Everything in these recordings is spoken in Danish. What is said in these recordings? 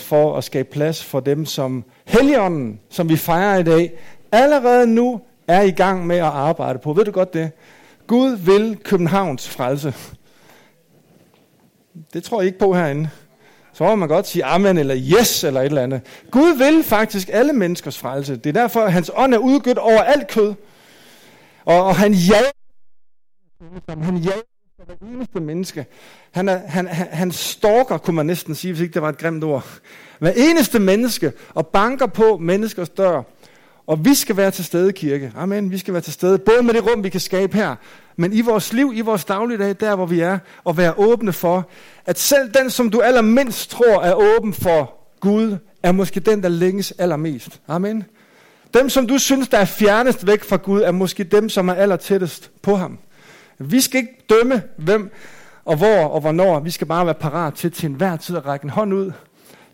for at skabe plads for dem, som Helligånden, som vi fejrer i dag, allerede nu er i gang med at arbejde på. Ved du godt det? Gud vil Københavns frelse. Det tror jeg ikke på herinde. Så må man godt sige amen eller yes eller et eller andet. Gud vil faktisk alle menneskers frelse. Det er derfor, at hans ånd er udgødt over alt kød. Og, og han jager, han jager hver eneste menneske. Han, er, han, han, han stalker, kunne man næsten sige, hvis ikke det var et grimt ord. Hver eneste menneske, og banker på menneskers dør. Og vi skal være til stede, kirke. Amen. Vi skal være til stede, både med det rum, vi kan skabe her, men i vores liv, i vores dagligdag, der hvor vi er, og være åbne for, at selv den, som du allermindst tror er åben for Gud, er måske den, der længes allermest. Amen. Dem, som du synes, der er fjernest væk fra Gud, er måske dem, som er aller tættest på ham. Vi skal ikke dømme, hvem og hvor og hvornår. Vi skal bare være parat til til enhver tid at række en hånd ud,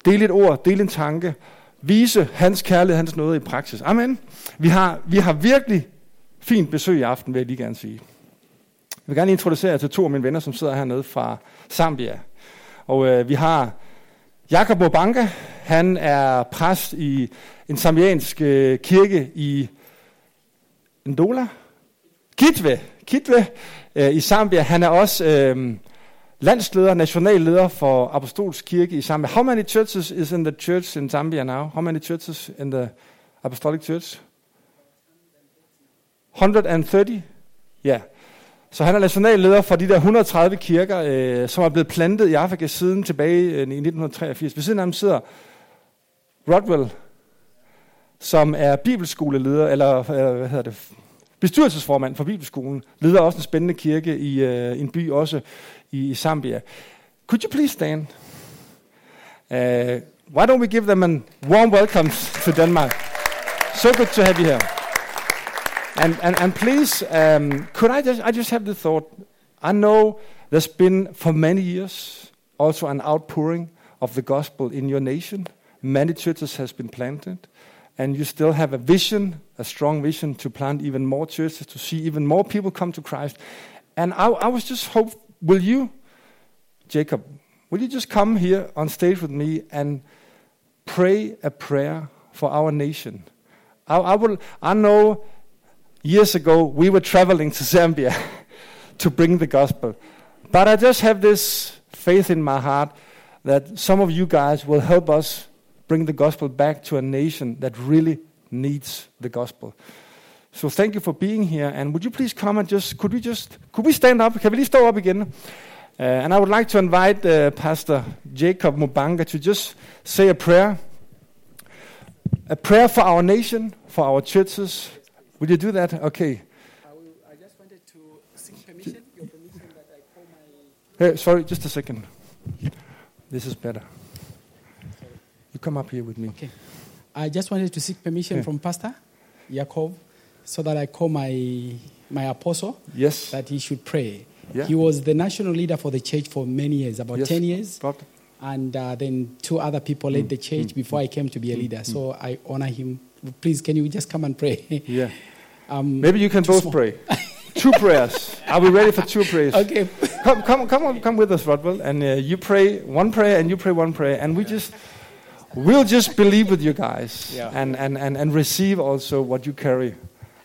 dele et ord, dele en tanke, vise hans kærlighed, hans nåde i praksis. Amen. Vi har, vi har virkelig fint besøg i aften, vil jeg lige gerne sige. Jeg vil gerne introducere jer til to af mine venner, som sidder hernede fra Zambia. Og øh, vi har Jakob Mobanga. Han er præst i en zambiansk øh, kirke i Ndola. Kitwe. Kitwe øh, i Zambia. Han er også øh, landsleder, nationalleder for Apostolsk Kirke i Zambia. How many churches is in the church in Zambia now? How many churches in the Apostolic Church? 130? Ja. Yeah. Så han er nationalleder for de der 130 kirker, øh, som er blevet plantet i Afrika siden tilbage øh, i 1983. Ved siden af ham sidder Rodwell, som er bibelskoleleder, eller øh, hvad hedder det, bestyrelsesformand for Bibelskolen, leder også en spændende kirke i øh, en by også i, Zambia. Could you please stand? Uh, why don't we give them a warm welcome to Denmark? So good to have you here. And, and, and please, um, could I just, I just have the thought, I know there's been for many years also an outpouring of the gospel in your nation. Many churches has been planted and you still have a vision, a strong vision to plant even more churches, to see even more people come to Christ. And I, I was just hope, will you, Jacob, will you just come here on stage with me and pray a prayer for our nation? I, I will. I know years ago we were traveling to Zambia to bring the gospel, but I just have this faith in my heart that some of you guys will help us bring the gospel back to a nation that really needs the gospel. So thank you for being here. And would you please come and just, could we just, could we stand up? Can we stand up again? Uh, and I would like to invite uh, Pastor Jacob Mubanga to just say a prayer. A prayer for our nation, for our churches. Would you do that? Okay. I, will, I just wanted to seek permission, your permission that I call my... Hey, sorry, just a second. This is better. You come up here with me. Okay. I just wanted to seek permission Yeah. from Pastor Jacob so that I call my, my apostle Yes. that he should pray. Yeah. He was the national leader for the church for many years, about Yes. 10 years. And uh, then two other people Mm. led the church before I came to be a leader. So I honor him. Please, can you just come and pray? Yeah. um, Maybe you can both small. pray. two prayers. Are we ready for two prayers? Okay. Come, come, come, on, come with us, Rodwell, and uh, you pray one prayer, and you pray one prayer, and we just, we'll just believe with you guys, Yeah. and, and, and, and receive also what you carry.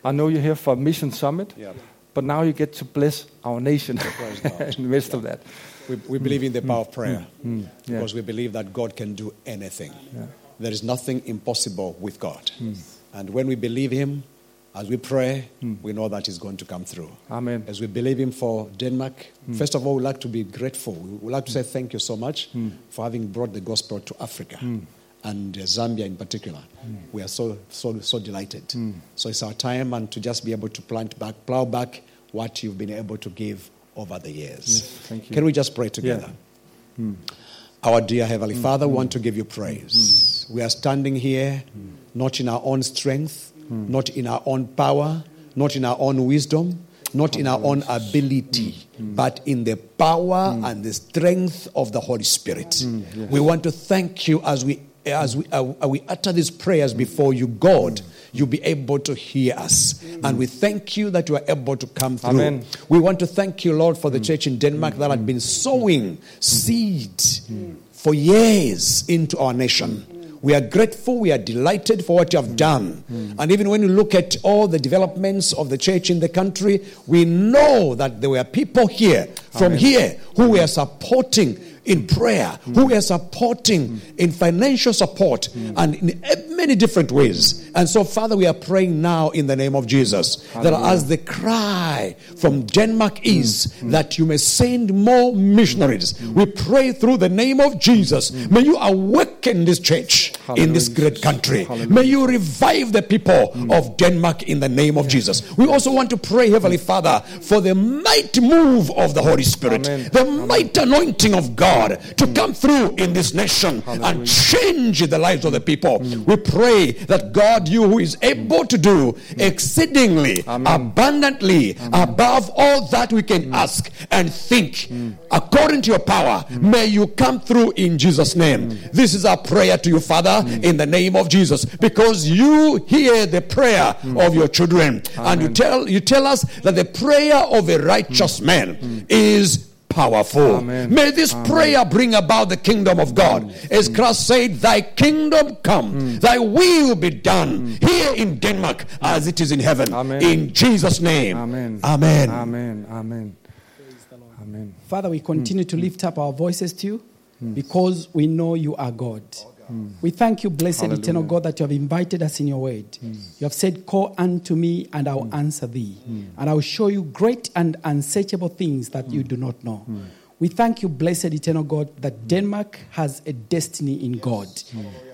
I know you're here for a mission summit, Yeah. but now you get to bless our nation in the midst of that. We, we believe in the power of prayer Mm, yeah. because we believe that God can do anything. There is nothing impossible with God. Mm. And when we believe Him, as we pray, we know that He's going to come through. Amen. As we believe Him for Denmark, first of all, we'd like to be grateful. We would like to say thank you so much for having brought the gospel to Africa and uh, Zambia in particular. We are so, so, so delighted. So it's our time and to just be able to plant back, plow back what you've been able to give over the years. Yes, thank you. Can we just pray together? Hmm. Our dear Heavenly hmm. Father, we want hmm. to give you praise. We are standing here not in our own strength, not in our own power, not in our own wisdom, not in our own ability, but in the power and the strength of the Holy Spirit. Mm, mm, we want to thank you as we as we, uh, uh we utter these prayers before you, God, you'll be able to hear us. And we thank you that you are able to come through. Amen. We want to thank you, Lord, for the mm. church in Denmark that had been sowing seed for years into our nation. We are grateful, we are delighted for what you have done. And even when you look at all the developments of the church in the country, we know that there were people here from here who were supporting in prayer, who are supporting in financial support and in many different ways. And so, Father, we are praying now in the name of Jesus that as the cry from Denmark is that you may send more missionaries, we pray through the name of Jesus. May you awaken this church in this great country. Hallelujah. May you revive the people mm. of Denmark in the name of Jesus. We also want to pray, Heavenly Father, for the mighty move of the Holy Spirit, Amen. the mighty anointing of God to come through in this nation and change the lives of the people. We pray that God, you who is able to do exceedingly abundantly above all that we can ask and think according to your power, may you come through in Jesus' name. This is our prayer to you, Father, in the name of Jesus, because you hear the prayer of your children, and you tell you tell us that the prayer of a righteous man is powerful. Amen. May this prayer bring about the kingdom of God. As Christ said, Thy kingdom come, mm. Thy will be done mm. here in Denmark as it is in heaven. Amen. In Jesus' name. Amen. Amen. Amen. Amen. Amen. Father, we continue to mm. lift up our voices to you because we know you are God. Mm. We thank you, blessed Hallelujah. eternal God, that you have invited us in your word. Mm. You have said, Call unto me, and I will mm. answer thee, and I will show you great and unsearchable things that you do not know. We thank you, blessed eternal God, that Denmark has a destiny in God.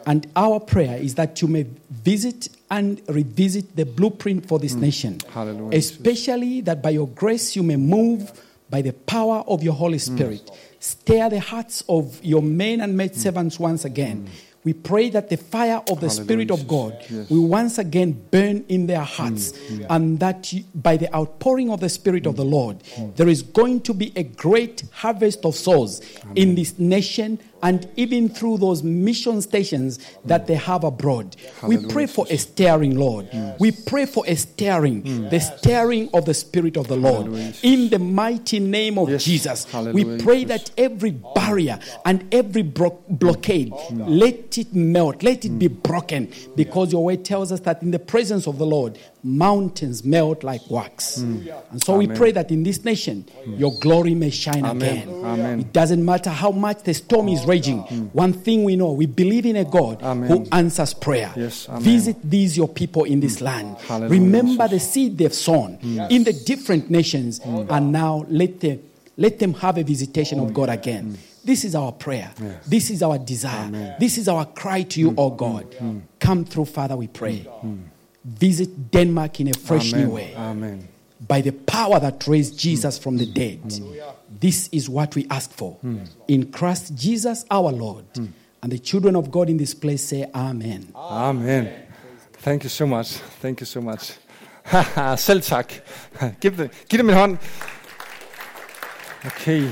And our prayer is that you may visit and revisit the blueprint for this nation. Hallelujah, Especially that by your grace you may move by the power of your Holy Spirit. Stir the hearts of your men and maid servants once again. We pray that the fire of the Hallelujah, Spirit of God Yes. will once again burn in their hearts, mm, mm. and that by the outpouring of the Spirit of the mm. Lord, there is going to be a great harvest of souls in this nation and even through those mission stations that they have abroad. We pray for a stirring, Lord. We pray for a stirring, the mm. stirring of the Spirit of the Lord. Hallelujah. In the mighty name of Yes. Jesus, Hallelujah, we pray that every barrier and every bro- blockade, mm. let it melt, let it be broken, because your word tells us that in the presence of the Lord, mountains melt like wax. Mm. And so we pray that in this nation, your glory may shine Amen. again. Amen. It doesn't matter how much the storm is raging. Mm. One thing we know, we believe in a God Amen. who answers prayer. Yes, amen. Visit these your people in this mm. land. Hallelujah, Remember the seed they've sown in the different nations, and now let them let them have a visitation of God again. This is our prayer. Yes. This is our desire. This is our cry to you, oh God. Come through, Father, we pray. Visit Denmark in a fresh Amen. new way Amen. by the power that raised Jesus from the hmm. dead. This is what we ask for. Hmm. In Christ Jesus our Lord. Hmm. And the children of God in this place say, Amen. Amen. Thank you so much. Thank you so much. Selv tak. Giv dem en hånd. Okay.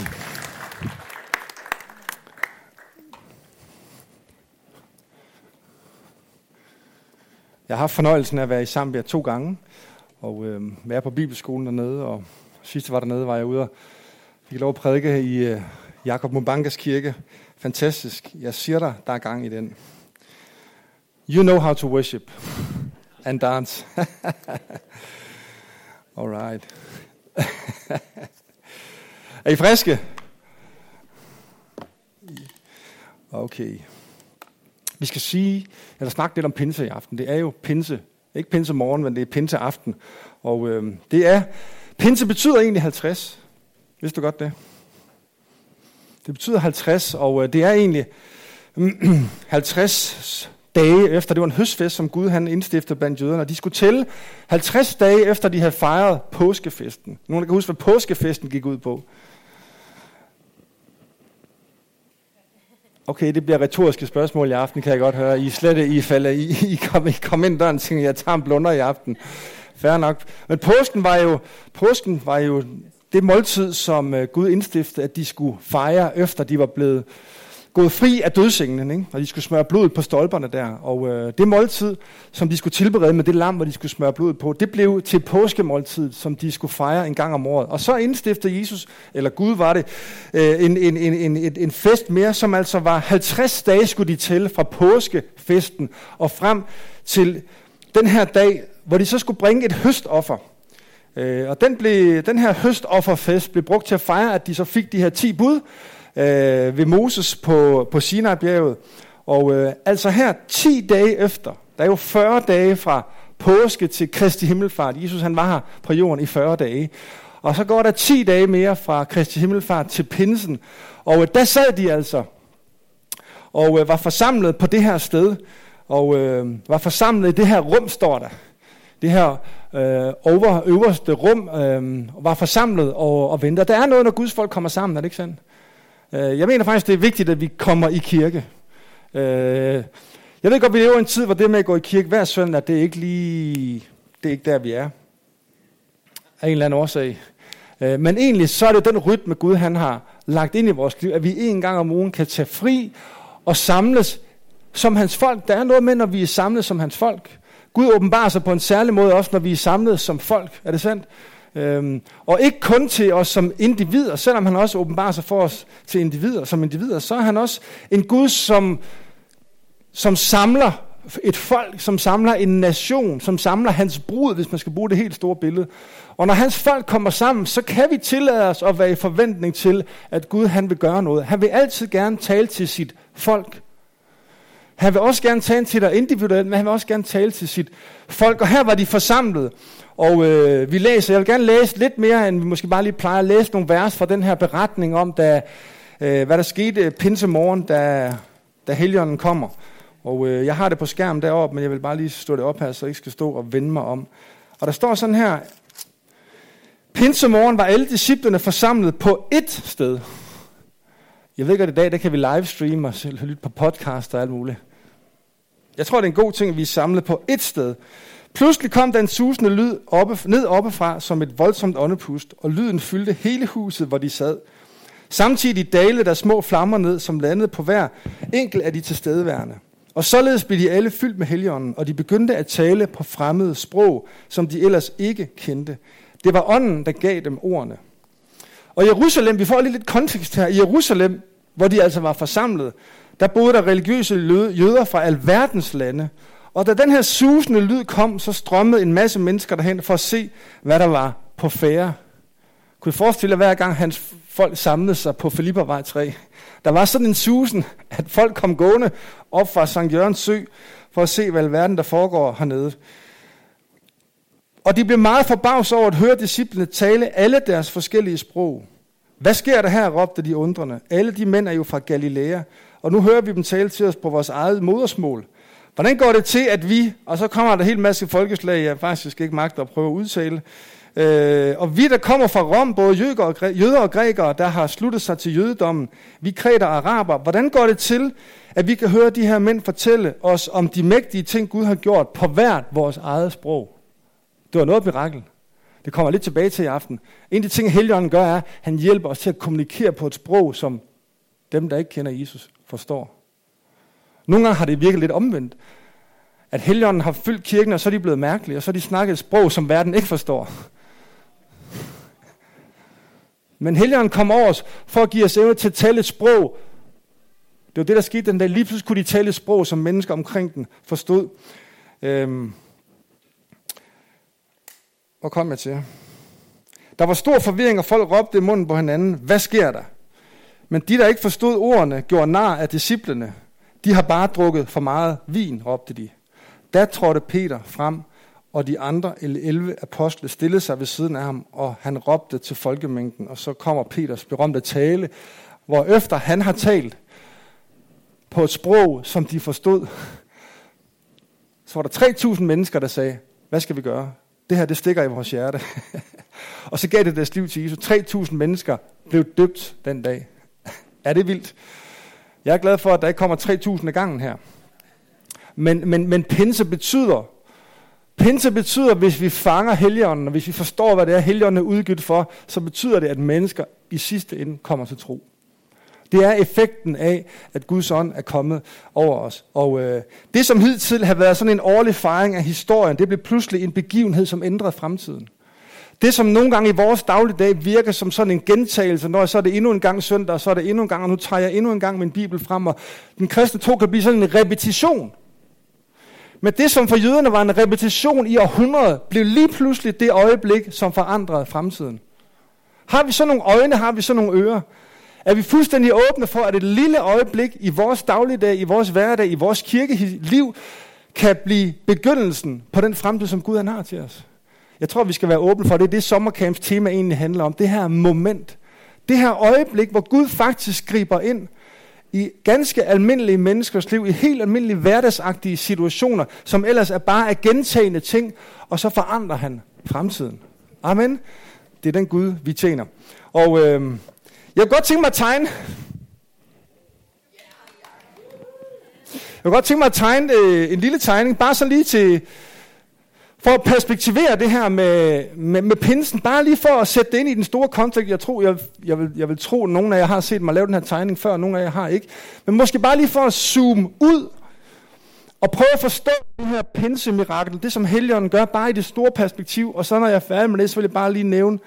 Jeg har haft fornøjelsen af at være i Zambia to gange, og øh, være på bibelskolen dernede, og sidst var dernede, var jeg ude og fik lov at prædike i øh, Jakob Mubankas kirke. Fantastisk. Jeg siger dig, der er gang i den. You know how to worship and dance. All right. er I friske? Okay. Vi skal sige, eller snakke lidt om pinse i aften. Det er jo pinse. Ikke pinse morgen, men det er pinse aften. Og øh, det er, pinse betyder egentlig 50. Vidste du godt det? Det betyder 50, og øh, det er egentlig 50 dage efter, det var en høstfest, som Gud han indstiftede blandt jøderne, og de skulle tælle 50 dage efter, de havde fejret påskefesten. Nogen, der kan huske, hvad påskefesten gik ud på? Okay, det bliver retoriske spørgsmål i aften, kan jeg godt høre. I slet I falder, I, I kom, I kom ind døren og tænkte, jeg tager en blunder i aften. Fair nok. Men påsken var jo, påsken var jo det måltid, som øh, Gud indstiftede, at de skulle fejre, efter de var blevet gået fri af dødsenglen, ikke? og de skulle smøre blodet på stolperne der. Og øh, det måltid, som de skulle tilberede med det lam, hvor de skulle smøre blodet på, det blev til påskemåltid, som de skulle fejre en gang om året. Og så indstiftede Jesus, eller Gud var det, øh, en, en, en, en, en fest mere, som altså var 50 dage skulle de tælle fra påskefesten og frem til den her dag, hvor de så skulle bringe et høstoffer. Øh, og den, blev, den her høstofferfest blev brugt til at fejre, at de så fik de her 10 bud, øh, ved Moses på, på Sinai-bjerget. Og øh, altså her 10 dage efter, der er jo 40 dage fra påske til Kristi Himmelfart. Jesus han var her på jorden i 40 dage. Og så går der 10 dage mere fra Kristi Himmelfart til Pinsen. Og øh, der sad de altså og øh, var forsamlet på det her sted. Og øh, var forsamlet i det her rum, står der. Det her øh, over, øverste rum øh, var forsamlet og, og venter. Der er noget, når Guds folk kommer sammen, er det ikke sandt? Øh, jeg mener faktisk, det er vigtigt, at vi kommer i kirke. Øh, jeg ved godt, vi lever i en tid, hvor det med at gå i kirke hver søndag, det er ikke lige, det er ikke der, vi er. Af en eller anden årsag. Øh, men egentlig så er det den rytme, Gud han har lagt ind i vores liv, at vi en gang om ugen kan tage fri og samles som hans folk. Der er noget med, når vi er samlet som hans folk. Gud åbenbarer sig på en særlig måde også, når vi er samlet som folk. Er det sandt? Øhm, og ikke kun til os som individer, selvom han også åbenbarer sig for os til individer, som individer, så er han også en Gud, som, som samler et folk, som samler en nation, som samler hans brud, hvis man skal bruge det helt store billede. Og når hans folk kommer sammen, så kan vi tillade os at være i forventning til, at Gud han vil gøre noget. Han vil altid gerne tale til sit folk. Han vil også gerne tale til dig individuelt, men han vil også gerne tale til sit folk. Og her var de forsamlet. Og øh, vi læser, jeg vil gerne læse lidt mere, end vi måske bare lige plejer at læse nogle vers fra den her beretning om, da, øh, hvad der skete pinsemorgen, da, da helgenen kommer. Og øh, jeg har det på skærm deroppe, men jeg vil bare lige stå det op her, så jeg ikke skal stå og vende mig om. Og der står sådan her, Pinsemorgen var alle disciplene forsamlet på ét sted. Jeg ved godt, i dag der kan vi livestreame og lytte på podcast og alt muligt. Jeg tror, det er en god ting, at vi er samlet på ét sted. Pludselig kom der en susende lyd oppe, ned oppefra som et voldsomt åndepust, og lyden fyldte hele huset, hvor de sad. Samtidig dalede der små flammer ned, som landede på hver enkelt af de tilstedeværende. Og således blev de alle fyldt med heligånden, og de begyndte at tale på fremmede sprog, som de ellers ikke kendte. Det var ånden, der gav dem ordene. Og Jerusalem, vi får lige lidt kontekst her. I Jerusalem, hvor de altså var forsamlet, der boede der religiøse jøder fra alverdens lande. Og da den her susende lyd kom, så strømmede en masse mennesker derhen for at se, hvad der var på færre. Kunne I forestille jer, hver gang hans folk samlede sig på Filippervej 3? Der var sådan en susen, at folk kom gående op fra Sankt Jørgens sø, for at se, hvad verden der foregår hernede. Og de blev meget forbavs over at høre disciplene tale alle deres forskellige sprog. Hvad sker der her, råbte de undrende. Alle de mænd er jo fra Galilea, og nu hører vi dem tale til os på vores eget modersmål. Hvordan går det til, at vi, og så kommer der helt masse folkeslag, jeg faktisk ikke magter at prøve at udtale, øh, og vi, der kommer fra Rom, både jøder og, jøder og grækere, der har sluttet sig til jødedommen, vi kreter og araber, hvordan går det til, at vi kan høre de her mænd fortælle os om de mægtige ting, Gud har gjort på hvert vores eget sprog? Det var noget mirakel. Det kommer lidt tilbage til i aften. En af de ting, Helligånden gør, er, at han hjælper os til at kommunikere på et sprog, som dem, der ikke kender Jesus, forstår. Nogle gange har det virket lidt omvendt. At Helligånden har fyldt kirken, og så er de blevet mærkelige, og så har de snakket et sprog, som verden ikke forstår. Men Helligånden kom over os for at give os evne til at tale et sprog. Det var det, der skete den dag. Lige pludselig kunne de tale et sprog, som mennesker omkring den forstod. Øhm. Hvor kom jeg til? Der var stor forvirring, og folk råbte i munden på hinanden. Hvad sker der? Men de, der ikke forstod ordene, gjorde nar af disciplene. De har bare drukket for meget vin, råbte de. Da trådte Peter frem, og de andre 11 apostle stillede sig ved siden af ham, og han råbte til folkemængden, og så kommer Peters berømte tale, hvor efter han har talt på et sprog, som de forstod, så var der 3.000 mennesker, der sagde, hvad skal vi gøre? Det her, det stikker i vores hjerte. og så gav det deres liv til Jesus. 3.000 mennesker blev døbt den dag. er det vildt? Jeg er glad for, at der ikke kommer 3.000 gangen her. Men, men, men pinse betyder, pinse betyder, hvis vi fanger helligånden, og hvis vi forstår, hvad det er, helligånden er udgivet for, så betyder det, at mennesker i sidste ende kommer til tro. Det er effekten af, at Guds ånd er kommet over os. Og øh, det, som hidtil har været sådan en årlig fejring af historien, det blev pludselig en begivenhed, som ændrede fremtiden. Det, som nogle gange i vores dagligdag virker som sådan en gentagelse, når så er det endnu en gang søndag, og så er det endnu en gang, og nu tager jeg endnu en gang min bibel frem, og den kristne tro kan blive sådan en repetition. Men det, som for jøderne var en repetition i århundrede, blev lige pludselig det øjeblik, som forandrede fremtiden. Har vi så nogle øjne, har vi så nogle ører? Er vi fuldstændig åbne for, at et lille øjeblik i vores dagligdag, i vores hverdag, i vores kirkeliv, kan blive begyndelsen på den fremtid, som Gud han har til os? Jeg tror, vi skal være åbne for det. Det er sommercamps tema egentlig handler om. Det her moment. Det her øjeblik, hvor Gud faktisk griber ind i ganske almindelige menneskers liv, i helt almindelige hverdagsagtige situationer, som ellers er bare af gentagende ting, og så forandrer han fremtiden. Amen. Det er den Gud, vi tjener. Og øh, jeg kunne godt tænke mig at tegne. Jeg kunne godt tænke mig at tegne øh, en lille tegning, bare så lige til, for at perspektivere det her med, med, med pinsen, bare lige for at sætte det ind i den store kontekst. Jeg tror, jeg, jeg, vil, jeg vil tro, at nogen af jer har set mig lave den her tegning før, nogen af jer har ikke. Men måske bare lige for at zoome ud og prøve at forstå det her pinsemirakel, det som Helligånden gør, bare i det store perspektiv. Og så når jeg er færdig med det, så vil jeg bare lige nævne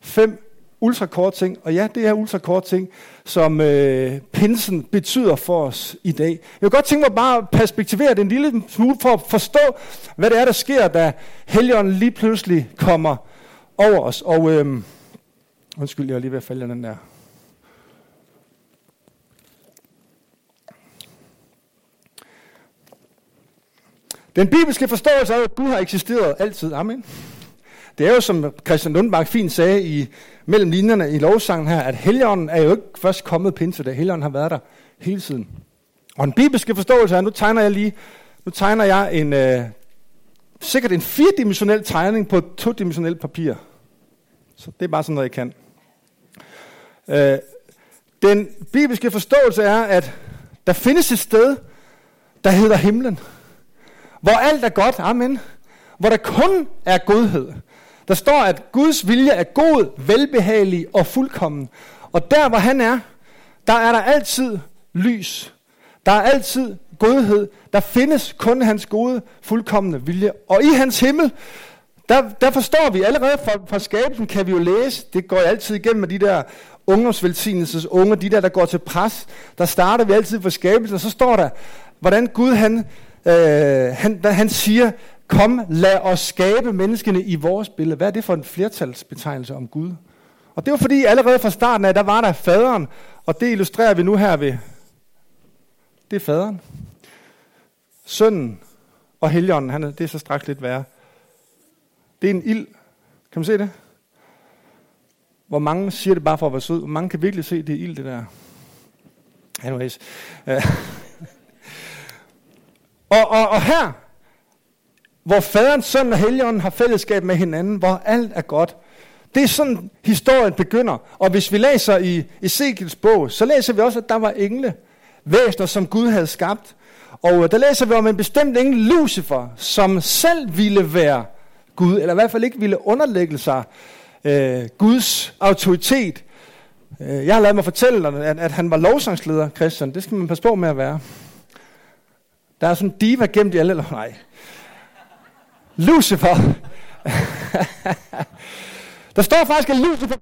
fem ultrakort ting, og ja, det er ultrakort ting, som øh, pinsen betyder for os i dag. Jeg vil godt tænke mig bare at perspektivere det en lille smule for at forstå, hvad det er, der sker, da Helligånden lige pludselig kommer over os. Og øh, undskyld, jeg er lige ved at falde den der. Den bibelske forståelse af, at Gud har eksisteret altid. Amen. Det er jo, som Christian Lundmark fint sagde i mellem linjerne i lovsangen her, at Helligånden er jo ikke først kommet pinse, Helligånden har været der hele tiden. Og en bibelske forståelse her, nu tegner jeg lige, nu tegner jeg en, øh, sikkert en firedimensionel tegning på et todimensionelt papir. Så det er bare sådan noget, jeg kan. Øh, den bibelske forståelse er, at der findes et sted, der hedder himlen. Hvor alt er godt, amen. Hvor der kun er godhed. Der står, at Guds vilje er god, velbehagelig og fuldkommen. Og der, hvor han er, der er der altid lys. Der er altid godhed. Der findes kun hans gode, fuldkommende vilje. Og i hans himmel, der, der forstår vi allerede fra, fra skabelsen, kan vi jo læse, det går altid igennem med de der ungdomsvelsignelses unge, de der, der går til pres. Der starter vi altid fra skabelsen, og så står der, hvordan Gud han, øh, han, han siger, Kom, lad os skabe menneskene i vores billede. Hvad er det for en flertalsbetegnelse om Gud? Og det var fordi allerede fra starten af, der var der faderen, og det illustrerer vi nu her ved. Det er faderen. Sønnen og heligånden, han er, det er så straks lidt værre. Det er en ild. Kan man se det? Hvor mange siger det bare for at være sød? Hvor mange kan virkelig se, det er ild, det der? Anyways. og, og, og her, hvor faderen, søn og helligånden har fællesskab med hinanden, hvor alt er godt. Det er sådan, historien begynder. Og hvis vi læser i Ezekiels bog, så læser vi også, at der var engle, væsner, som Gud havde skabt. Og øh, der læser vi om en bestemt engel, Lucifer, som selv ville være Gud, eller i hvert fald ikke ville underlægge sig øh, Guds autoritet. Øh, jeg har lavet mig fortælle dig, at, at han var lovsangsleder, Christian. Det skal man passe på med at være. Der er sådan en diva gemt i alle, eller nej. Lucifer. der står faktisk, at Lucifer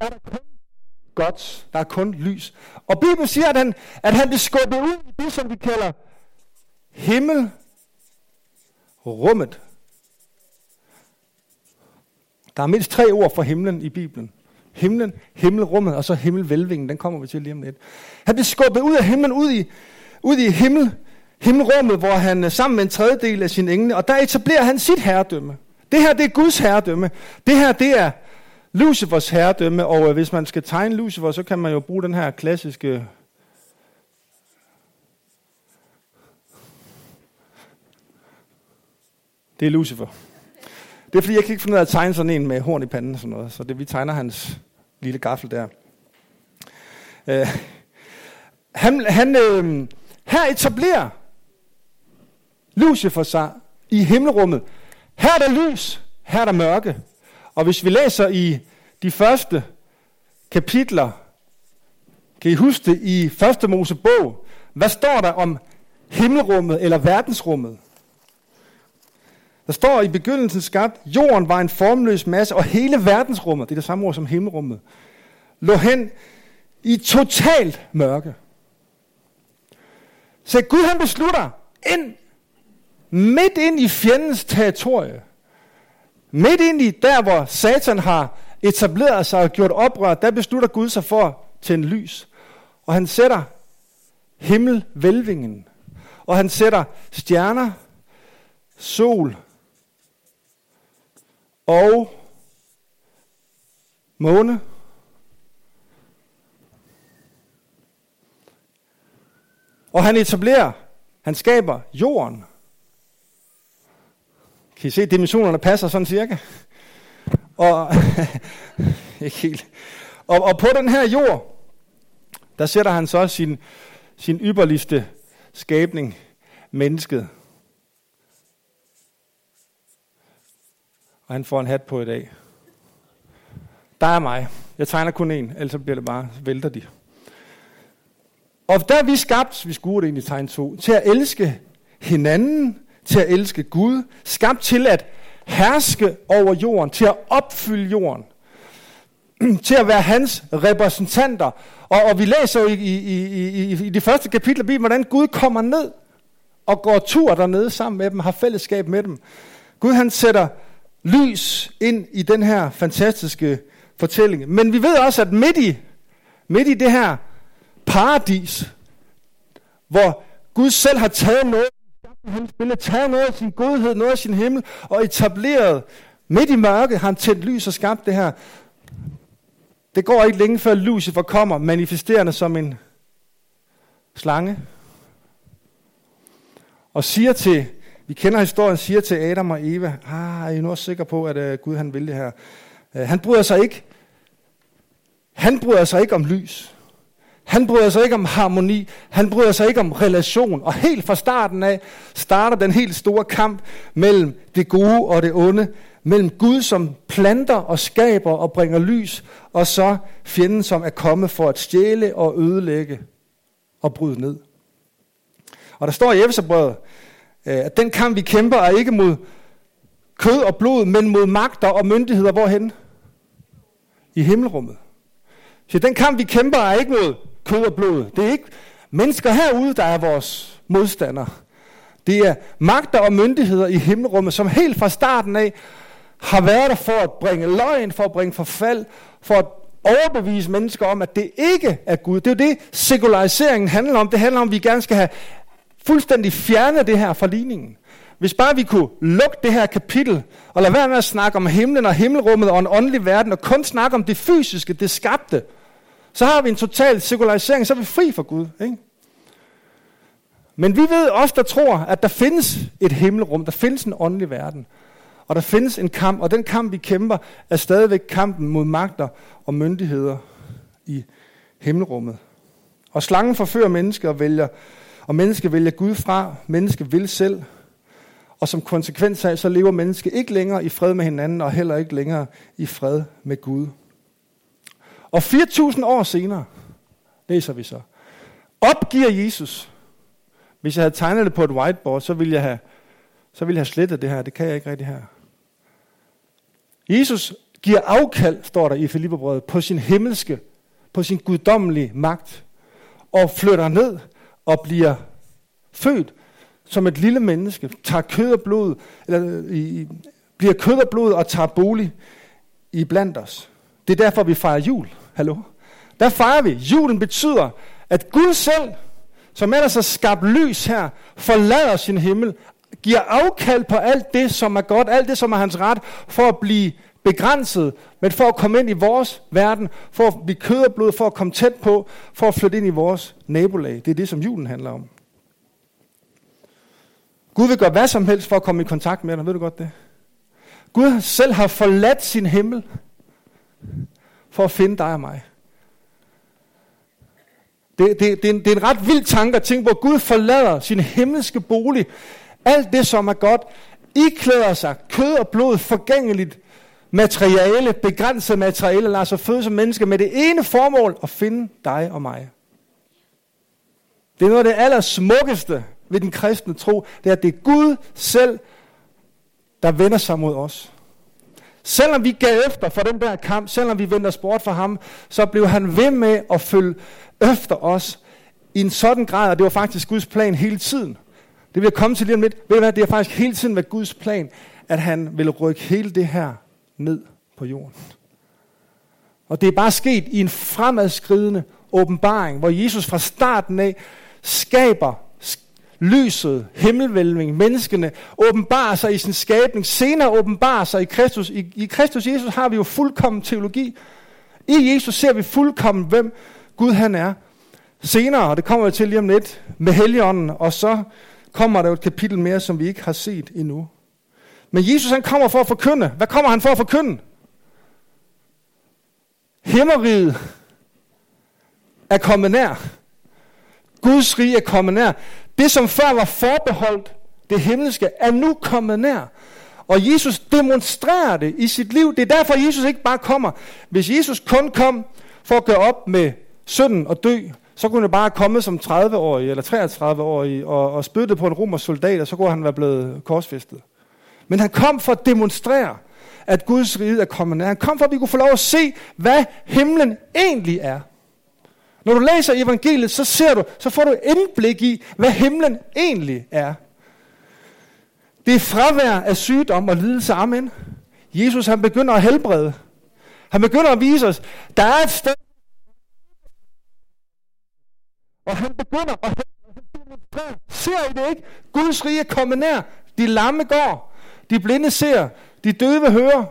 er der kun godt, der er kun lys. Og Bibelen siger, at han, at han blev skubbet ud i det, som vi kalder himmel, rummet. Der er mindst tre ord for himlen i Bibelen. Himlen, himmelrummet, og så himmelvælvingen, den kommer vi til lige om lidt. Han blev skubbet ud af himlen, ud i, ud i himmel, himmelrummet, hvor han er sammen med en tredjedel af sine engle, og der etablerer han sit herredømme. Det her, det er Guds herredømme. Det her, det er Lucifers herredømme, og øh, hvis man skal tegne Lucifer, så kan man jo bruge den her klassiske Det er Lucifer. Det er fordi, jeg kan ikke finde ud af at tegne sådan en med horn i panden og sådan noget. Så det, vi tegner hans lille gaffel der. Øh, han, han, øh, her etablerer Lucifer sig i himmelrummet. Her er der lys, her er der mørke. Og hvis vi læser i de første kapitler, kan I huske det i første Mosebog, hvad står der om himmelrummet eller verdensrummet? Der står i begyndelsen skabt, jorden var en formløs masse, og hele verdensrummet, det er det samme ord som himmelrummet, lå hen i totalt mørke. Så Gud han beslutter, ind, midt ind i fjendens territorie, midt ind i der, hvor Satan har etableret sig og gjort oprør, der beslutter Gud sig for til en lys. Og han sætter himmelvælvingen. Og han sætter stjerner, sol og måne. Og han etablerer, han skaber jorden. Kan I se, dimensionerne passer sådan cirka? Og, ikke helt. Og, og på den her jord, der sætter han så sin, sin ypperligste skabning, mennesket. Og han får en hat på i dag. Der er mig. Jeg tegner kun en, ellers bliver det bare, vælter de. Og der er vi skabt, vi skulle det ind i tegn 2, til at elske hinanden, til at elske Gud, skabt til at herske over jorden, til at opfylde jorden, til at være hans repræsentanter. Og, og vi læser jo i, i, i, i, i de første kapitler af Bibelen, hvordan Gud kommer ned og går tur dernede sammen med dem, har fællesskab med dem. Gud han sætter lys ind i den her fantastiske fortælling. Men vi ved også, at midt i, midt i det her paradis, hvor Gud selv har taget noget han billede, taget noget af sin godhed, noget af sin himmel, og etableret midt i mørket, har han tændt lys og skabt det her. Det går ikke længe før Lucifer kommer, manifesterende som en slange. Og siger til, vi kender historien, siger til Adam og Eva, ah, er I nu også sikre på, at uh, Gud han vil det her? Uh, han bryder sig ikke. Han bryder sig ikke om lys. Han bryder sig ikke om harmoni, han bryder sig ikke om relation. Og helt fra starten af starter den helt store kamp mellem det gode og det onde. Mellem Gud, som planter og skaber og bringer lys, og så fjenden, som er kommet for at stjæle og ødelægge og bryde ned. Og der står i Efeserbrevet, øh, at den kamp, vi kæmper, er ikke mod kød og blod, men mod magter og myndigheder. Hvorhen? I himmelrummet. Så den kamp, vi kæmper, er ikke mod kød og blod. Det er ikke mennesker herude, der er vores modstandere. Det er magter og myndigheder i himmelrummet, som helt fra starten af har været der for at bringe løgn, for at bringe forfald, for at overbevise mennesker om, at det ikke er Gud. Det er jo det, sekulariseringen handler om. Det handler om, at vi gerne skal have fuldstændig fjernet det her fra ligningen. Hvis bare vi kunne lukke det her kapitel, og lade være med at snakke om himlen og himmelrummet og en åndelig verden, og kun snakke om det fysiske, det skabte, så har vi en total sekularisering, så er vi fri for Gud. Ikke? Men vi ved også, der tror, at der findes et himmelrum, der findes en åndelig verden. Og der findes en kamp, og den kamp, vi kæmper, er stadigvæk kampen mod magter og myndigheder i himmelrummet. Og slangen forfører mennesker og vælger, og menneske vælger Gud fra, menneske vil selv. Og som konsekvens af, så lever mennesker ikke længere i fred med hinanden, og heller ikke længere i fred med Gud. Og 4.000 år senere, læser vi så, opgiver Jesus. Hvis jeg havde tegnet det på et whiteboard, så ville jeg have, så ville jeg have slettet det her. Det kan jeg ikke rigtig her. Jesus giver afkald, står der i Filipperbrødet, på sin himmelske, på sin guddommelige magt, og flytter ned og bliver født som et lille menneske, tager kød og blod, eller i, bliver kød og blod og tager bolig i blandt os. Det er derfor, vi fejrer jul. Hallo? Der fejrer vi. Julen betyder, at Gud selv, som ellers har skabt lys her, forlader sin himmel, giver afkald på alt det, som er godt, alt det, som er hans ret, for at blive begrænset, men for at komme ind i vores verden, for at blive kød og blod, for at komme tæt på, for at flytte ind i vores nabolag. Det er det, som julen handler om. Gud vil gøre hvad som helst for at komme i kontakt med dig. Ved du godt det? Gud selv har forladt sin himmel for at finde dig og mig. Det, det, det, er en, det er en ret vild tanke at tænke på, at Gud forlader sin himmelske bolig. Alt det, som er godt, iklæder sig kød og blod forgængeligt, materiale, begrænset materiale, lader sig føde som menneske med det ene formål at finde dig og mig. Det er noget af det allersmukkeste ved den kristne tro, det er, at det er Gud selv, der vender sig mod os. Selvom vi gav efter for den der kamp, selvom vi vendte os bort fra ham, så blev han ved med at følge efter os i en sådan grad, at det var faktisk Guds plan hele tiden. Det vil jeg komme til lige om lidt. Ved du hvad, det er faktisk hele tiden været Guds plan, at han vil rykke hele det her ned på jorden. Og det er bare sket i en fremadskridende åbenbaring, hvor Jesus fra starten af skaber lyset, himmelvælving, menneskene, åbenbarer sig i sin skabning, senere åbenbarer sig i Kristus. I, I Kristus Jesus har vi jo fuldkommen teologi. I Jesus ser vi fuldkommen, hvem Gud han er. Senere, og det kommer vi til lige om lidt, med Helligånden, og så kommer der jo et kapitel mere, som vi ikke har set endnu. Men Jesus han kommer for at forkynde. Hvad kommer han for at forkynde? Himmeriget er kommet nær. Guds rige er kommet nær. Det, som før var forbeholdt det himmelske, er nu kommet nær. Og Jesus demonstrerer det i sit liv. Det er derfor, Jesus ikke bare kommer. Hvis Jesus kun kom for at gøre op med synden og dø, så kunne han bare komme som 30-årig eller 33-årig og, og spytte på en romersk soldat, og så kunne han være blevet korsfæstet. Men han kom for at demonstrere, at Guds rige er kommet nær. Han kom for, at vi kunne få lov at se, hvad himlen egentlig er. Når du læser evangeliet, så ser du, så får du indblik i, hvad himlen egentlig er. Det er fravær af sygdom og lidelse. Amen. Jesus han begynder at helbrede. Han begynder at vise os, der er et sted. Og han begynder at helbrede. Ser I det ikke? Guds rige er kommet nær. De lamme går. De blinde ser. De døve hører.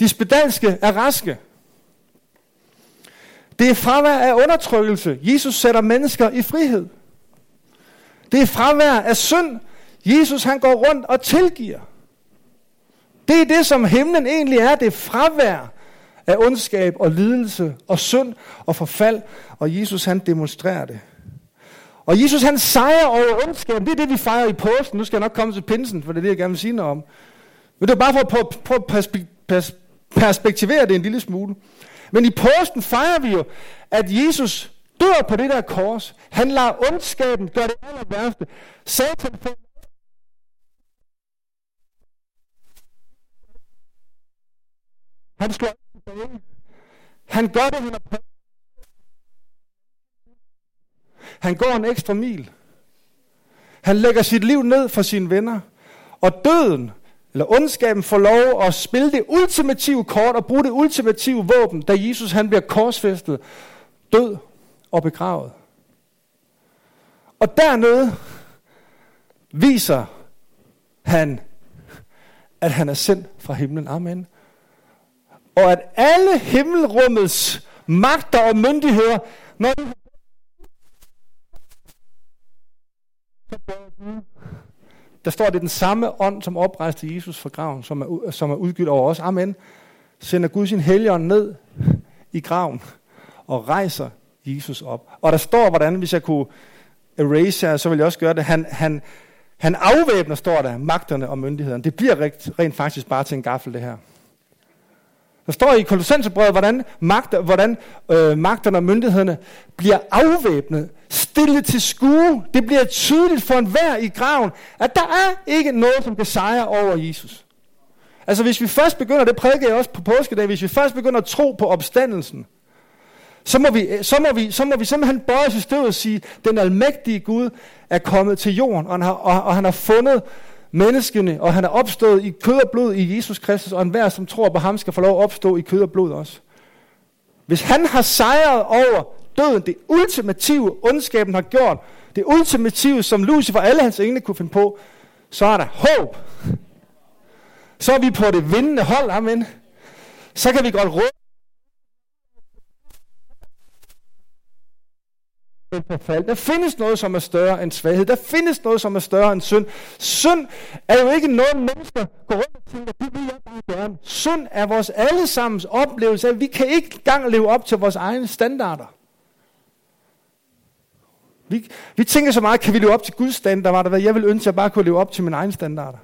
De spedalske er raske. Det er fravær af undertrykkelse. Jesus sætter mennesker i frihed. Det er fravær af synd. Jesus han går rundt og tilgiver. Det er det, som himlen egentlig er. Det er fravær af ondskab og lidelse og synd og forfald. Og Jesus han demonstrerer det. Og Jesus han sejrer over ondskaben. Det er det, vi fejrer i påsken. Nu skal jeg nok komme til pinsen, for det er det, jeg gerne vil sige noget om. Men det er bare for at prøve at perspektivere det en lille smule. Men i påsken fejrer vi jo, at Jesus dør på det der kors. Han lader ondskaben gøre det aller værste. Satan får Han slår tilbage. Han gør det, han har prøvet. Han går en ekstra mil. Han lægger sit liv ned for sine venner. Og døden, eller ondskaben får lov at spille det ultimative kort og bruge det ultimative våben, da Jesus han bliver korsfæstet, død og begravet. Og dernede viser han, at han er sendt fra himlen. Amen. Og at alle himmelrummets magter og myndigheder, når de der står, at det er den samme ånd, som oprejste Jesus fra graven, som er, som er udgivet over os. Amen. Sender Gud sin helligånd ned i graven og rejser Jesus op. Og der står, hvordan, hvis jeg kunne erase her, så vil jeg også gøre det. Han, han, han afvæbner, står der, magterne og myndighederne. Det bliver rent, rent faktisk bare til en gaffel, det her. Der står i Kolossenserbrevet, hvordan, magter, hvordan øh, magterne og myndighederne bliver afvæbnet, stillet til skue. Det bliver tydeligt for enhver i graven, at der er ikke noget, som kan sejre over Jesus. Altså hvis vi først begynder, det prædikede jeg også på påskedag, hvis vi først begynder at tro på opstandelsen, så må vi, så må vi, så må vi simpelthen bøje os i støvet og sige, den almægtige Gud er kommet til jorden, og han har, og, og han har fundet menneskene, og han er opstået i kød og blod i Jesus Kristus, og enhver, som tror på ham, skal få lov at opstå i kød og blod også. Hvis han har sejret over døden, det ultimative ondskaben har gjort, det ultimative, som Lucifer og alle hans engle kunne finde på, så er der håb. Så er vi på det vindende hold, amen. Så kan vi godt råbe. Der findes noget, som er større end svaghed. Der findes noget, som er større end synd. Synd er jo ikke noget, mennesker går rundt og tænker, det vil jeg bare gøre. Synd er vores allesammens oplevelse at vi kan ikke engang leve op til vores egne standarder. Vi, vi tænker så meget, kan vi leve op til Guds standarder? Jeg vil ønske, at jeg bare kunne leve op til mine egne standarder.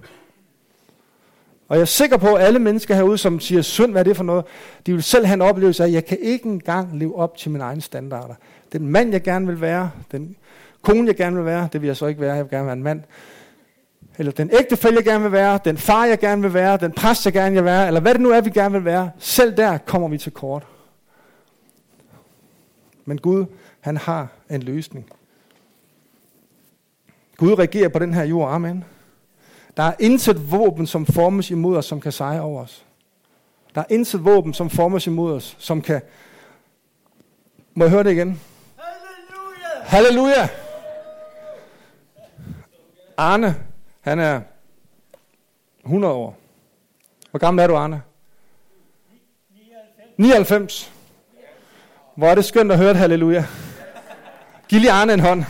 Og jeg er sikker på, at alle mennesker herude, som siger, synd, hvad er det for noget, de vil selv have en oplevelse af, at jeg kan ikke engang leve op til mine egne standarder. Den mand, jeg gerne vil være, den kone, jeg gerne vil være, det vil jeg så ikke være, jeg vil gerne være en mand. Eller den ægtefælle, jeg gerne vil være, den far, jeg gerne vil være, den præst, jeg gerne vil være, eller hvad det nu er, vi gerne vil være. Selv der kommer vi til kort. Men Gud, han har en løsning. Gud regerer på den her jord. Amen. Der er intet våben, som formes imod os, som kan sejre over os. Der er intet våben, som formes imod os, som kan... Må jeg høre det igen? Halleluja! Halleluja! Arne, han er 100 år. Hvor gammel er du, Arne? 99. Hvor er det skønt at høre et halleluja. Giv lige Arne en hånd.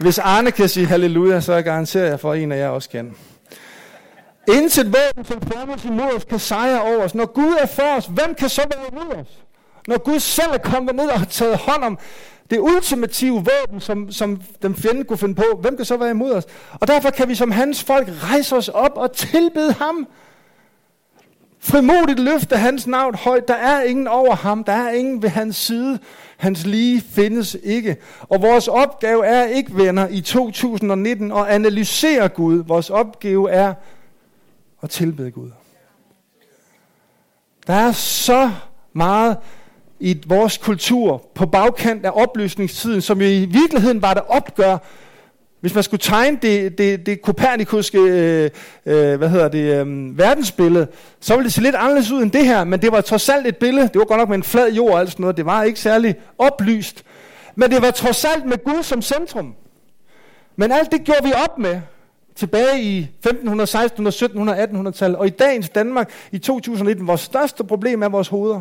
Hvis Arne kan sige halleluja, så garanterer jeg for, at en af jer også kan. Intet våben, som formes imod os, kan sejre over os. Når Gud er for os, hvem kan så være imod os? Når Gud selv er kommet ned og har taget hånd om det ultimative våben, som, som den fjende kunne finde på, hvem kan så være imod os? Og derfor kan vi som hans folk rejse os op og tilbede ham. Frimodigt løfte hans navn højt. Der er ingen over ham. Der er ingen ved hans side. Hans lige findes ikke. Og vores opgave er ikke, venner, i 2019 at analysere Gud. Vores opgave er at tilbede Gud. Der er så meget i vores kultur på bagkant af oplysningstiden, som jo i virkeligheden var det opgør hvis man skulle tegne det, det, det kopernikuske øh, øh, hvad hedder det, øh, verdensbillede, så ville det se lidt anderledes ud end det her, men det var trods alt et billede. Det var godt nok med en flad jord og alt sådan noget. Det var ikke særlig oplyst. Men det var trods alt med Gud som centrum. Men alt det gjorde vi op med tilbage i 1500, 1600, 1700, 1800-tallet. Og i dagens Danmark i 2019, vores største problem er vores hoveder.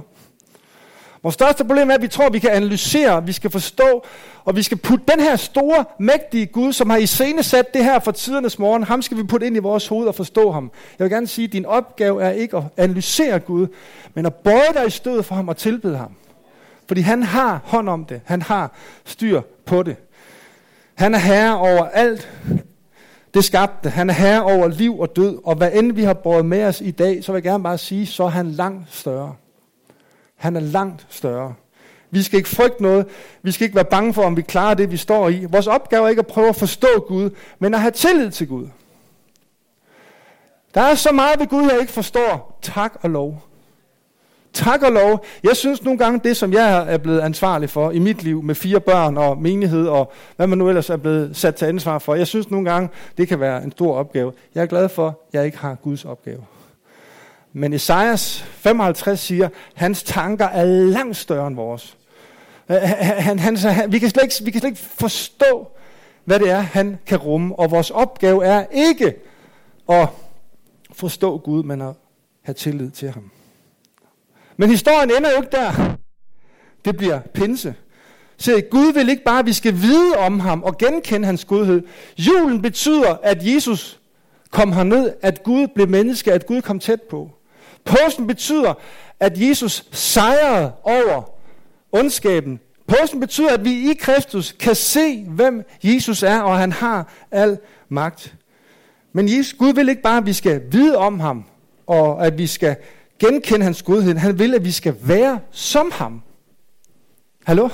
Vores største problem er, at vi tror, at vi kan analysere, vi skal forstå, og vi skal putte den her store, mægtige Gud, som har iscenesat det her for tidernes morgen, ham skal vi putte ind i vores hoved og forstå ham. Jeg vil gerne sige, at din opgave er ikke at analysere Gud, men at bøje dig i stødet for ham og tilbede ham. Fordi han har hånd om det. Han har styr på det. Han er herre over alt det skabte. Han er herre over liv og død. Og hvad end vi har båret med os i dag, så vil jeg gerne bare sige, så er han langt større. Han er langt større. Vi skal ikke frygte noget. Vi skal ikke være bange for, om vi klarer det, vi står i. Vores opgave er ikke at prøve at forstå Gud, men at have tillid til Gud. Der er så meget ved Gud, jeg ikke forstår. Tak og lov. Tak og lov. Jeg synes nogle gange, det som jeg er blevet ansvarlig for i mit liv med fire børn og menighed og hvad man nu ellers er blevet sat til ansvar for, jeg synes nogle gange, det kan være en stor opgave. Jeg er glad for, at jeg ikke har Guds opgave. Men Esajas 55 siger, hans tanker er langt større end vores. Han, han, han, vi, kan slet ikke, vi kan slet ikke forstå, hvad det er, han kan rumme. Og vores opgave er ikke at forstå Gud, men at have tillid til ham. Men historien ender jo ikke der. Det bliver pinse. Se, Gud vil ikke bare, at vi skal vide om ham og genkende hans godhed. Julen betyder, at Jesus kom herned, at Gud blev menneske, at Gud kom tæt på. Påsken betyder, at Jesus sejrede over ondskaben. Påsken betyder, at vi i Kristus kan se, hvem Jesus er, og han har al magt. Men Jesus, Gud vil ikke bare, at vi skal vide om ham, og at vi skal genkende hans godhed. Han vil, at vi skal være som ham. Hallo?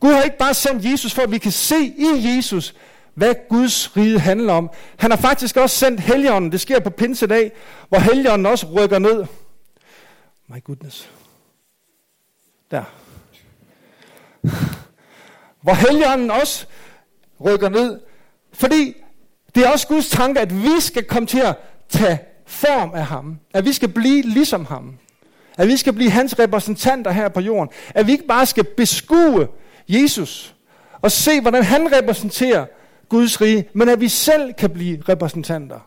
Gud har ikke bare sendt Jesus, for at vi kan se i Jesus, hvad Guds rige handler om. Han har faktisk også sendt Helligånden. Det sker på pinsedag, hvor Helligånden også rykker ned. My goodness. Der. Hvor Helligånden også rykker ned. Fordi det er også Guds tanke, at vi skal komme til at tage form af ham. At vi skal blive ligesom ham. At vi skal blive hans repræsentanter her på jorden. At vi ikke bare skal beskue Jesus og se, hvordan han repræsenterer Guds rige, men at vi selv kan blive repræsentanter.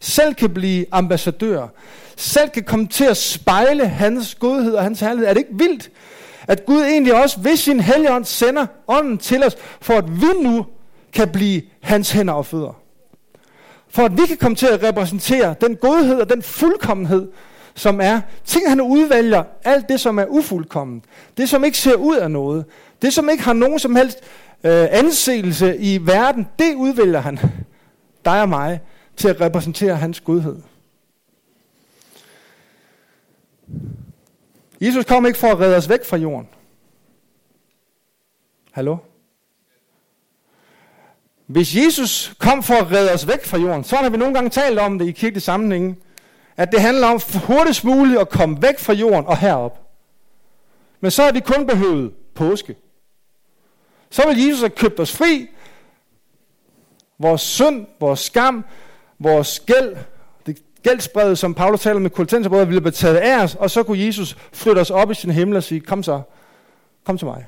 Selv kan blive ambassadører. Selv kan komme til at spejle hans godhed og hans herlighed. Er det ikke vildt, at Gud egentlig også ved sin helligånd sender ånden til os, for at vi nu kan blive hans hænder og fødder. For at vi kan komme til at repræsentere den godhed og den fuldkommenhed, som er. Tænk, han udvælger alt det, som er ufuldkommen. Det, som ikke ser ud af noget. Det, som ikke har nogen som helst øh, anseelse i verden, det udvælger han. Dig og mig til at repræsentere hans godhed. Jesus kom ikke for at redde os væk fra jorden. Hallo? Hvis Jesus kom for at redde os væk fra jorden, så har vi nogle gange talt om det i kirkelig sammenhæng, at det handler om hurtigst muligt at komme væk fra jorden og herop. Men så har vi kun behøvet påske. Så vil Jesus have købt os fri. Vores synd, vores skam, vores gæld, det gældsbrevet, som Paulus taler med Koltenserbrødre, ville blive taget af os, og så kunne Jesus flytte os op i sin himmel og sige, kom så, kom til mig.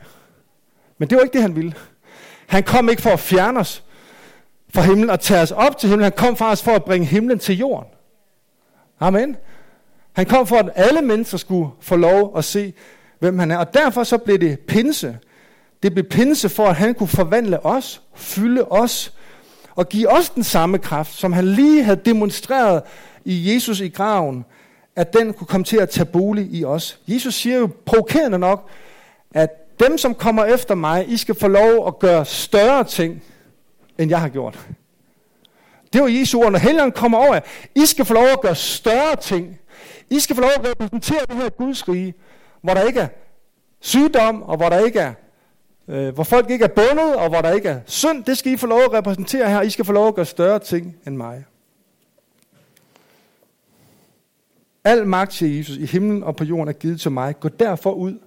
Men det var ikke det, han ville. Han kom ikke for at fjerne os fra himlen og tage os op til himlen. Han kom faktisk for at bringe himlen til jorden. Amen. Han kom for, at alle mennesker skulle få lov at se, hvem han er. Og derfor så blev det pinse. Det blev pinse for, at han kunne forvandle os, fylde os, og give os den samme kraft, som han lige havde demonstreret i Jesus i graven, at den kunne komme til at tage bolig i os. Jesus siger jo provokerende nok, at dem, som kommer efter mig, I skal få lov at gøre større ting, end jeg har gjort. Det var Jesu ord, når Helligånden kommer over jer. I skal få lov at gøre større ting. I skal få lov at repræsentere det her Guds rige, hvor der ikke er sygdom, og hvor der ikke er øh, hvor folk ikke er bundet, og hvor der ikke er synd, det skal I få lov at repræsentere her. I skal få lov at gøre større ting end mig. Al magt, siger Jesus, i himlen og på jorden er givet til mig. Gå derfor ud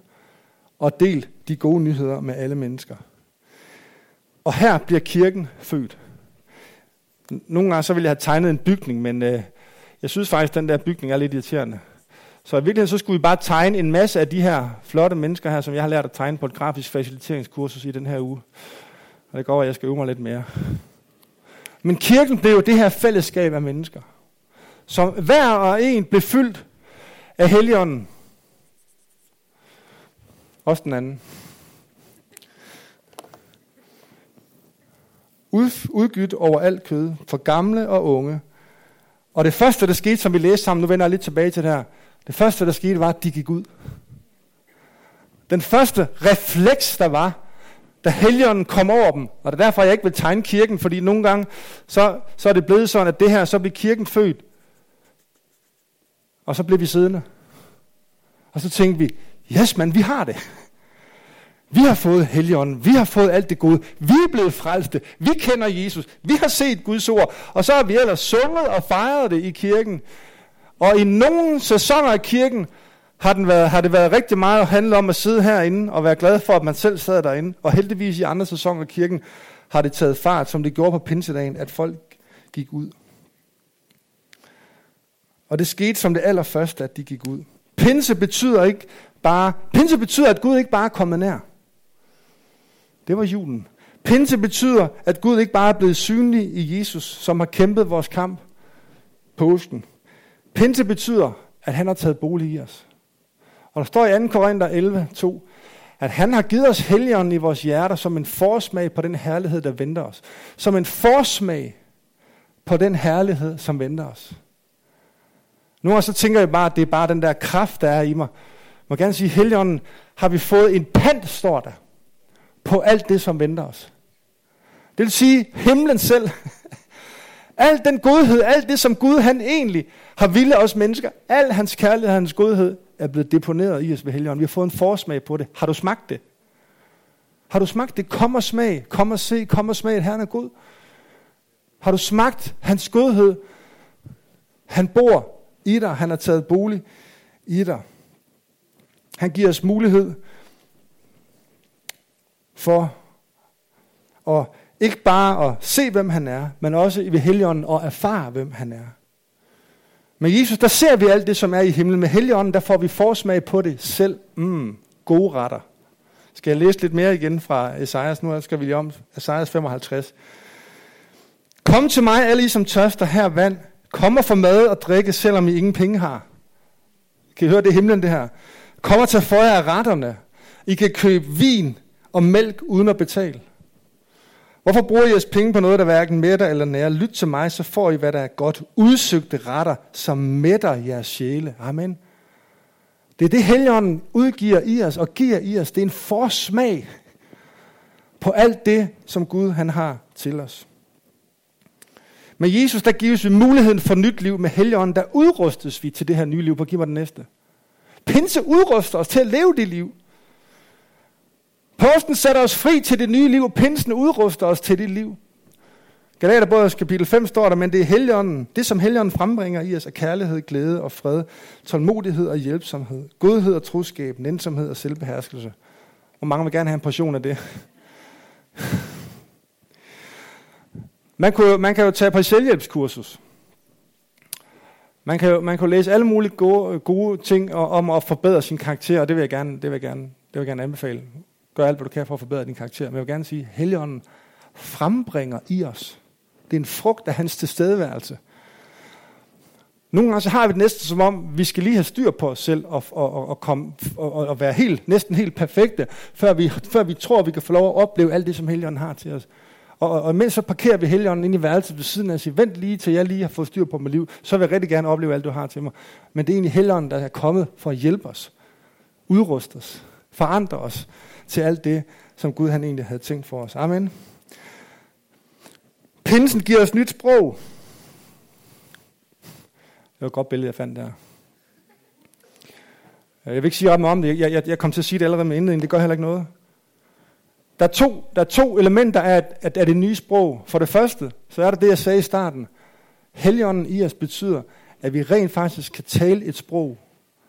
og del de gode nyheder med alle mennesker. Og her bliver kirken født. Nogle gange så ville jeg have tegnet en bygning, men øh, jeg synes faktisk, at den der bygning er lidt irriterende. Så i virkeligheden så skulle vi bare tegne en masse af de her flotte mennesker her, som jeg har lært at tegne på et grafisk faciliteringskursus i den her uge. Og det går, at jeg skal øve mig lidt mere. Men kirken blev jo det her fællesskab af mennesker, som hver og en blev fyldt af Helligånden. Også den anden. Ud, udgydt over alt kød, for gamle og unge. Og det første, der skete, som vi læste sammen, nu vender jeg lidt tilbage til det her, det første, der skete, var, at de gik ud. Den første refleks, der var, da helgenen kom over dem, og det er derfor, jeg ikke vil tegne kirken, fordi nogle gange, så, så er det blevet sådan, at det her, så bliver kirken født. Og så blev vi siddende. Og så tænkte vi, yes man, vi har det. Vi har fået helligånden, vi har fået alt det gode, vi er blevet frelste, vi kender Jesus, vi har set Guds ord, og så har vi ellers sunget og fejret det i kirken. Og i nogle sæsoner af kirken har, den været, har det været rigtig meget at handle om at sidde herinde og være glad for, at man selv sad derinde. Og heldigvis i andre sæsoner af kirken har det taget fart, som det gjorde på pinsedagen, at folk gik ud. Og det skete som det allerførste, at de gik ud. Pinse betyder ikke bare, pinse betyder, at Gud ikke bare er kommet nær. Det var julen. Pinse betyder, at Gud ikke bare er blevet synlig i Jesus, som har kæmpet vores kamp. Påsken. Pinse betyder, at han har taget bolig i os. Og der står i 2. Korinther 11, 2, at han har givet os helgeren i vores hjerter som en forsmag på den herlighed, der venter os. Som en forsmag på den herlighed, som venter os. Nu så tænker jeg bare, at det er bare den der kraft, der er i mig. Jeg må gerne sige, at har vi fået en pant, står der, på alt det, som venter os. Det vil sige, himlen selv Al den godhed, alt det, som Gud han egentlig har ville os mennesker, al hans kærlighed og hans godhed, er blevet deponeret i os ved Helligånden. Vi har fået en forsmag på det. Har du smagt det? Har du smagt det? Kom og smag. Kom og se. Kom og smag, at Herren er god. Har du smagt hans godhed? Han bor i dig. Han har taget bolig i dig. Han giver os mulighed for at ikke bare at se, hvem han er, men også i Helligånden at erfare, hvem han er. Med Jesus, der ser vi alt det, som er i himlen. Med Helligånden, der får vi forsmag på det selv. Mm, gode retter. Skal jeg læse lidt mere igen fra Esajas? Nu skal vi lige om Esajas 55. Kom til mig, alle I som tørster, her vand. Kom og få mad og drikke, selvom I ingen penge har. Kan I høre det i himlen, det her? Kom og tag for jer af retterne. I kan købe vin og mælk uden at betale. Hvorfor bruger I jeres penge på noget, der hverken mætter eller nærer? Lyt til mig, så får I, hvad der er godt. Udsøgte retter, som mætter jeres sjæle. Amen. Det er det, Helligånden udgiver i os og giver i os. Det er en forsmag på alt det, som Gud han har til os. Med Jesus, der gives vi muligheden for nyt liv. Med Helligånden, der udrustes vi til det her nye liv. På giv mig den næste. Pinse udruster os til at leve det liv. Posten sætter os fri til det nye liv. Pinsen udruster os til det liv. Galaterbrødres kapitel 5 står der, men det er Helligånden. Det, som Helligånden frembringer i os, er kærlighed, glæde og fred, tålmodighed og hjælpsomhed, godhed og troskab, nænsomhed og selvbeherskelse. Og mange vil gerne have en portion af det. Man, kunne, man kan jo tage på selvhjælpskursus. Man kan, jo, man kan jo læse alle mulige gode, gode ting om at forbedre sin karakter, og det vil jeg gerne, det vil jeg gerne, det vil jeg gerne anbefale. Gør alt, hvad du kan for at forbedre din karakter. Men jeg vil gerne sige, at Helligånden frembringer i os. Det er en frugt af hans tilstedeværelse. Nogle gange så har vi det næsten som om, vi skal lige have styr på os selv og, og, og, komme, og, og være helt, næsten helt perfekte, før vi, før vi tror, at vi kan få lov at opleve alt det, som Helligånden har til os. Og, og mens så parkerer vi Helligånden ind i værelset ved siden af og siger, vent lige til jeg lige har fået styr på mit liv, så vil jeg rigtig gerne opleve alt, du har til mig. Men det er egentlig Helligånden, der er kommet for at hjælpe os, udruste os, forandre os til alt det, som Gud han egentlig havde tænkt for os. Amen. Pinsen giver os nyt sprog. Det var et godt billede, jeg fandt der. Jeg vil ikke sige om det. Jeg, jeg, jeg kom til at sige det allerede med indledningen. Det gør heller ikke noget. Der er to, der er to elementer af, af, af det nye sprog. For det første, så er det det, jeg sagde i starten. Helligånden i os betyder, at vi rent faktisk kan tale et sprog,